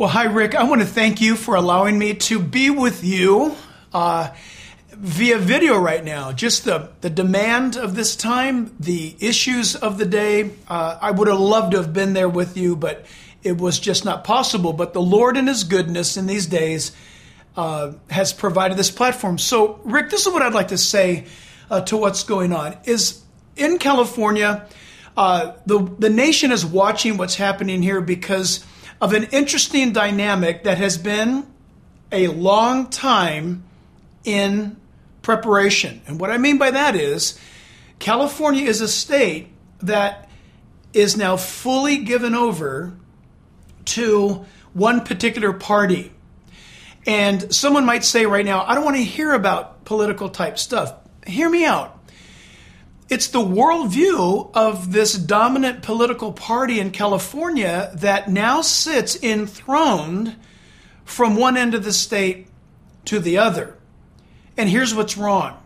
Well, hi, Rick. I want to thank you for allowing me to be with you uh, via video right now. Just the, the demand of this time, the issues of the day. Uh, I would have loved to have been there with you, but it was just not possible. But the Lord, in His goodness in these days, uh, has provided this platform. So, Rick, this is what I'd like to say uh, to what's going on. Is in California, uh, the the nation is watching what's happening here because of an interesting dynamic that has been a long time in preparation. And what I mean by that is California is a state that is now fully given over to one particular party. And someone might say right now, I don't want to hear about political type stuff. Hear me out. It's the worldview of this dominant political party in California that now sits enthroned from one end of the state to the other. And here's what's wrong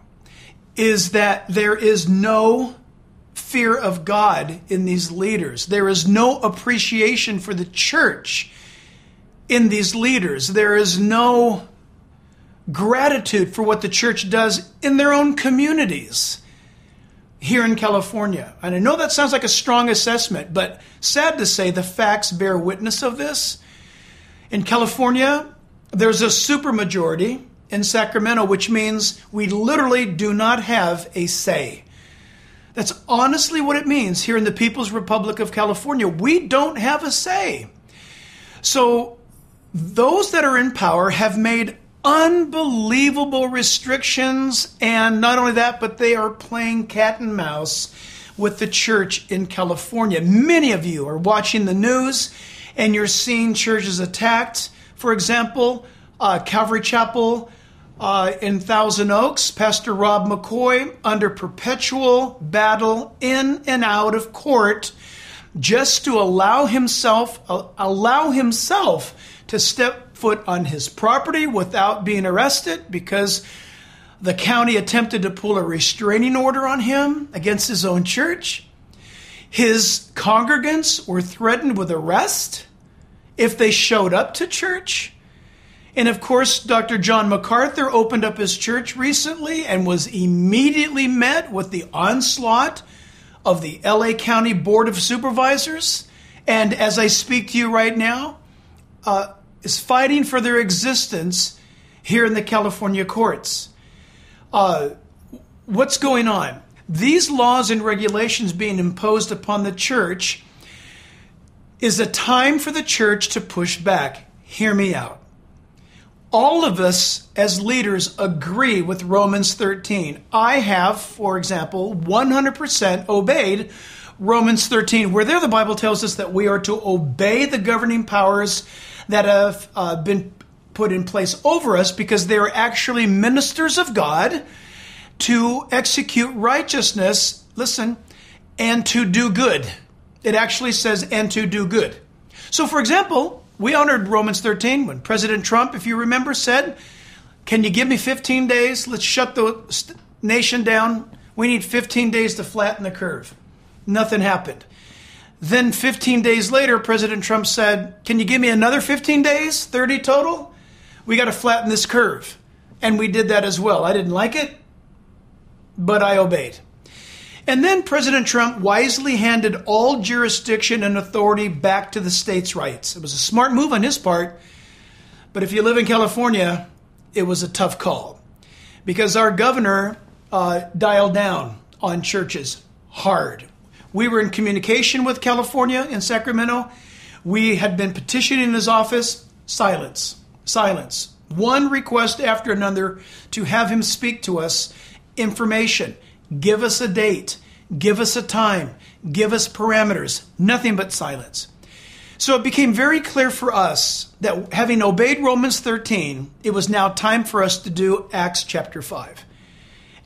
is that there is no fear of God in these leaders. There is no appreciation for the church in these leaders. There is no gratitude for what the church does in their own communities here in California. And I know that sounds like a strong assessment, but sad to say, the facts bear witness of this. In California, there's a supermajority in Sacramento, which means we literally do not have a say. That's honestly what it means here in the People's Republic of California. We don't have a say. So, those that are in power have made unbelievable restrictions. And not only that, but they are playing cat and mouse with the church in California. Many of you are watching the news and you're seeing churches attacked. For example, uh, Calvary Chapel uh, in Thousand Oaks, Pastor Rob McCoy under perpetual battle in and out of court just to allow himself uh, allow himself to step foot on his property without being arrested because the county attempted to pull a restraining order on him against his own church. His congregants were threatened with arrest if they showed up to church. And of course, Dr. John MacArthur opened up his church recently and was immediately met with the onslaught of the LA County Board of Supervisors. And as I speak to you right now, uh, is fighting for their existence here in the California courts. Uh, what's going on? These laws and regulations being imposed upon the church is a time for the church to push back. Hear me out. All of us as leaders agree with Romans 13. I have, for example, 100% obeyed Romans 13, where there the Bible tells us that we are to obey the governing powers that have uh, been put in place over us because they are actually ministers of God to execute righteousness, listen, and to do good. It actually says, and to do good. So, for example, we honored Romans 13 when President Trump, if you remember, said, Can you give me 15 days? Let's shut the nation down. We need 15 days to flatten the curve. Nothing happened. Then 15 days later, President Trump said, Can you give me another 15 days? 30 total? We got to flatten this curve. And we did that as well. I didn't like it, but I obeyed. And then President Trump wisely handed all jurisdiction and authority back to the states' rights. It was a smart move on his part, but if you live in California, it was a tough call because our governor uh, dialed down on churches hard. We were in communication with California in Sacramento. We had been petitioning his office. Silence. Silence. One request after another to have him speak to us information. Give us a date. Give us a time. Give us parameters. Nothing but silence. So it became very clear for us that having obeyed Romans 13, it was now time for us to do Acts chapter 5.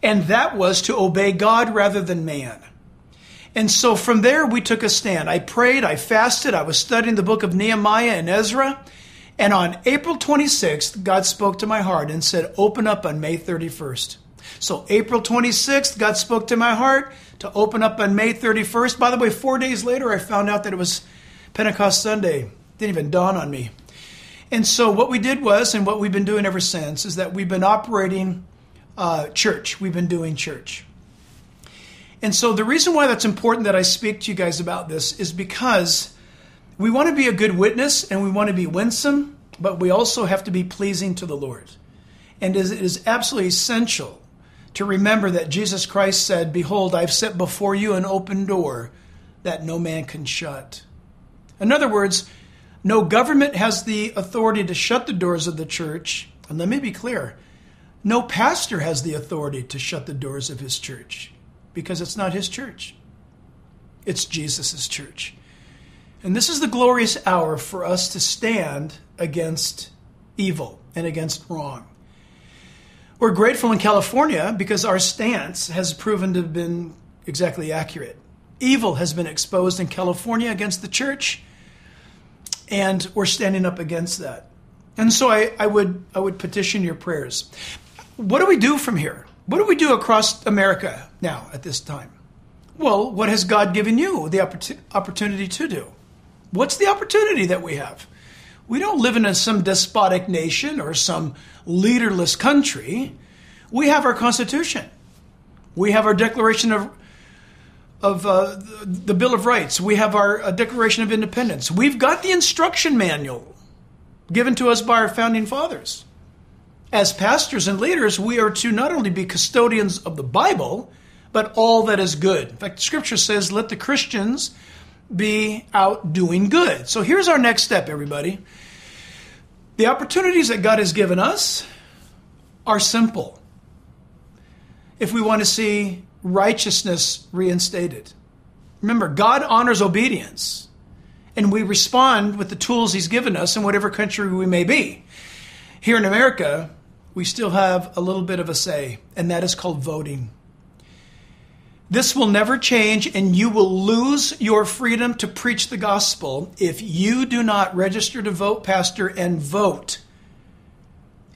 And that was to obey God rather than man. And so from there, we took a stand. I prayed, I fasted, I was studying the book of Nehemiah and Ezra. And on April 26th, God spoke to my heart and said, Open up on May 31st. So, April 26th, God spoke to my heart to open up on May 31st. By the way, four days later, I found out that it was Pentecost Sunday. Didn't even dawn on me. And so what we did was, and what we've been doing ever since, is that we've been operating uh, church. We've been doing church. And so the reason why that's important that I speak to you guys about this is because we want to be a good witness and we want to be winsome, but we also have to be pleasing to the Lord. And it is absolutely essential to remember that Jesus Christ said, Behold, I've set before you an open door that no man can shut. In other words, no government has the authority to shut the doors of the church. And let me be clear no pastor has the authority to shut the doors of his church because it's not his church, it's Jesus' church. And this is the glorious hour for us to stand against evil and against wrong. We're grateful in California because our stance has proven to have been exactly accurate. Evil has been exposed in California against the church, and we're standing up against that. And so I, I would I would petition your prayers. What do we do from here? What do we do across America now at this time? Well, what has God given you the opportunity to do? What's the opportunity that we have? We don't live in some despotic nation or some leaderless country. We have our Constitution. We have our Declaration of of uh, the Bill of Rights. We have our uh, Declaration of Independence. We've got the instruction manual given to us by our founding fathers. As pastors and leaders, we are to not only be custodians of the Bible, but all that is good. In fact, Scripture says, let the Christians be out doing good. So here's our next step, everybody. The opportunities that God has given us are simple. If we want to see righteousness reinstated. Remember, God honors obedience, and we respond with the tools He's given us in whatever country we may be. Here in America, we still have a little bit of a say, and that is called voting. This will never change, and you will lose your freedom to preach the gospel if you do not register to vote, Pastor, and vote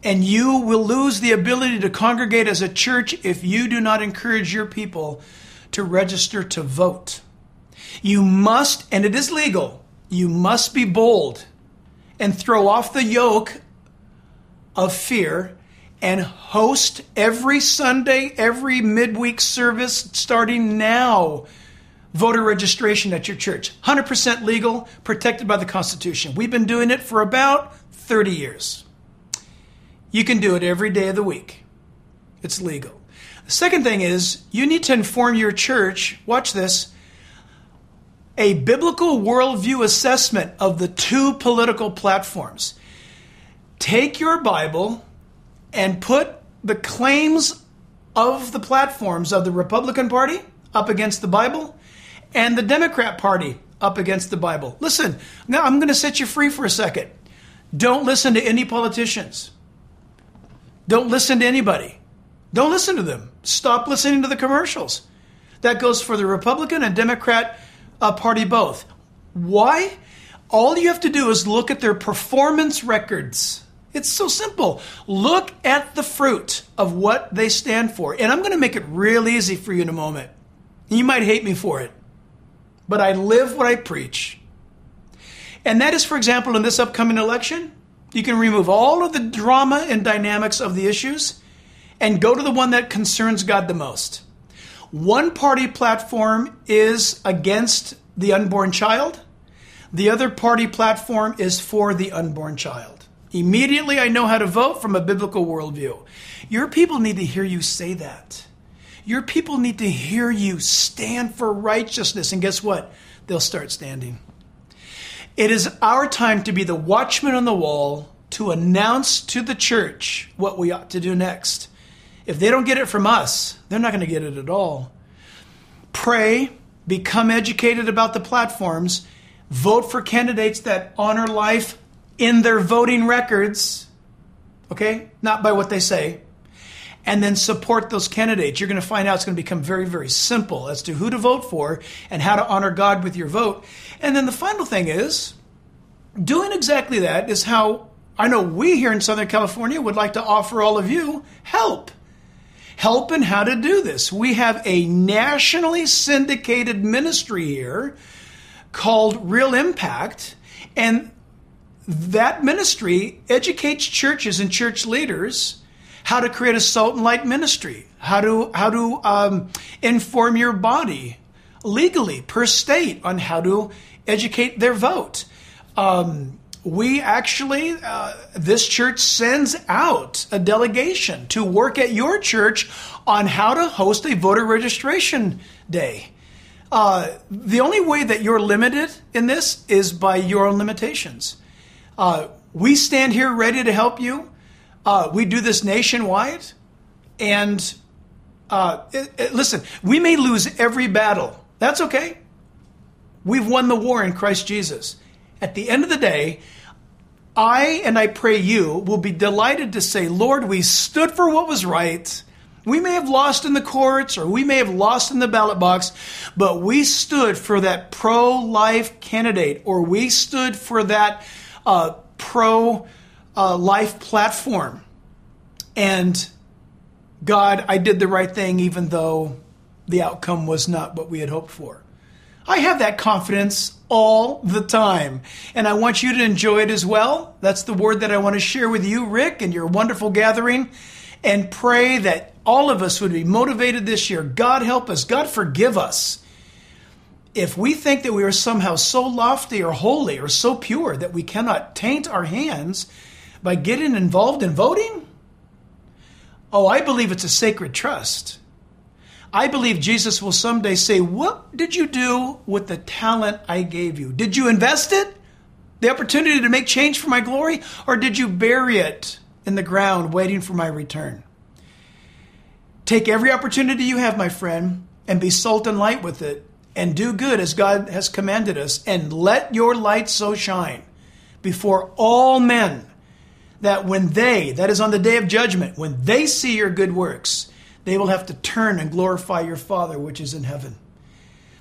and you will lose the ability to congregate as a church if you do not encourage your people to register to vote. You must, and it is legal, you must be bold and throw off the yoke of fear and host every Sunday, every midweek service starting now voter registration at your church. 100% legal, protected by the Constitution. We've been doing it for about 30 years. You can do it every day of the week. It's legal. The second thing is you need to inform your church, watch this, a biblical worldview assessment of the two political platforms. Take your Bible and put the claims of the platforms of the Republican Party up against the Bible and the Democrat Party up against the Bible. Listen, now I'm going to set you free for a second. Don't listen to any politicians. Don't listen to anybody. Don't listen to them. Stop listening to the commercials. That goes for the Republican and Democrat uh, Party both. Why? All you have to do is look at their performance records. It's so simple. Look at the fruit of what they stand for. And I'm going to make it real easy for you in a moment. You might hate me for it, but I live what I preach. And that is, for example, in this upcoming election, you can remove all of the drama and dynamics of the issues and go to the one that concerns God the most. One party platform is against the unborn child. The other party platform is for the unborn child. Immediately, I know how to vote from a biblical worldview. Your people need to hear you say that. Your people need to hear you stand for righteousness. And guess what? They'll start standing. It is our time to be the watchman on the wall to announce to the church what we ought to do next. If they don't get it from us, they're not going to get it at all. Pray, become educated about the platforms, vote for candidates that honor life in their voting records, okay? Not by what they say. And then support those candidates. You're going to find out it's going to become very, very simple as to who to vote for and how to honor God with your vote. And then the final thing is doing exactly that is how I know we here in Southern California would like to offer all of you help. Help in how to do this. We have a nationally syndicated ministry here called Real Impact, and that ministry educates churches and church leaders how to create a salt and light ministry, how to how to um, inform your body legally per state on how to educate their vote. Um, we actually, uh, this church sends out a delegation to work at your church on how to host a voter registration day. Uh, the only way that you're limited in this is by your own limitations. Uh, we stand here ready to help you. Uh, we do this nationwide. And uh, it, it, listen, we may lose every battle. That's okay. We've won the war in Christ Jesus. At the end of the day, I and I pray you will be delighted to say, Lord, we stood for what was right. We may have lost in the courts or we may have lost in the ballot box, but we stood for that pro life candidate or we stood for that uh, pro life platform. And God, I did the right thing even though the outcome was not what we had hoped for. I have that confidence all the time. And I want you to enjoy it as well. That's the word that I want to share with you, Rick, and your wonderful gathering. And pray that all of us would be motivated this year. God help us. God forgive us. If we think that we are somehow so lofty or holy or so pure that we cannot taint our hands by getting involved in voting, oh, I believe it's a sacred trust. I believe Jesus will someday say, What did you do with the talent I gave you? Did you invest it? The opportunity to make change for my glory? Or did you bury it in the ground waiting for my return? Take every opportunity you have, my friend, and be salt and light with it, and do good as God has commanded us, and let your light so shine before all men that when they, that is on the day of judgment, when they see your good works, they will have to turn and glorify your Father which is in heaven.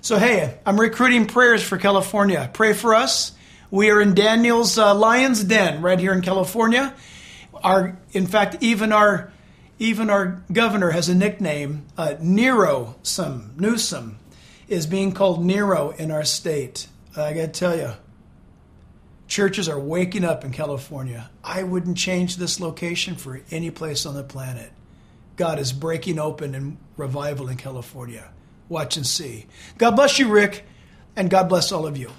So, hey, I'm recruiting prayers for California. Pray for us. We are in Daniel's uh, lion's den right here in California. Our, in fact, even our, even our governor has a nickname. Uh, Nero, some Newsom, is being called Nero in our state. I got to tell you, churches are waking up in California. I wouldn't change this location for any place on the planet. God is breaking open in revival in California. Watch and see. God bless you, Rick, and God bless all of you.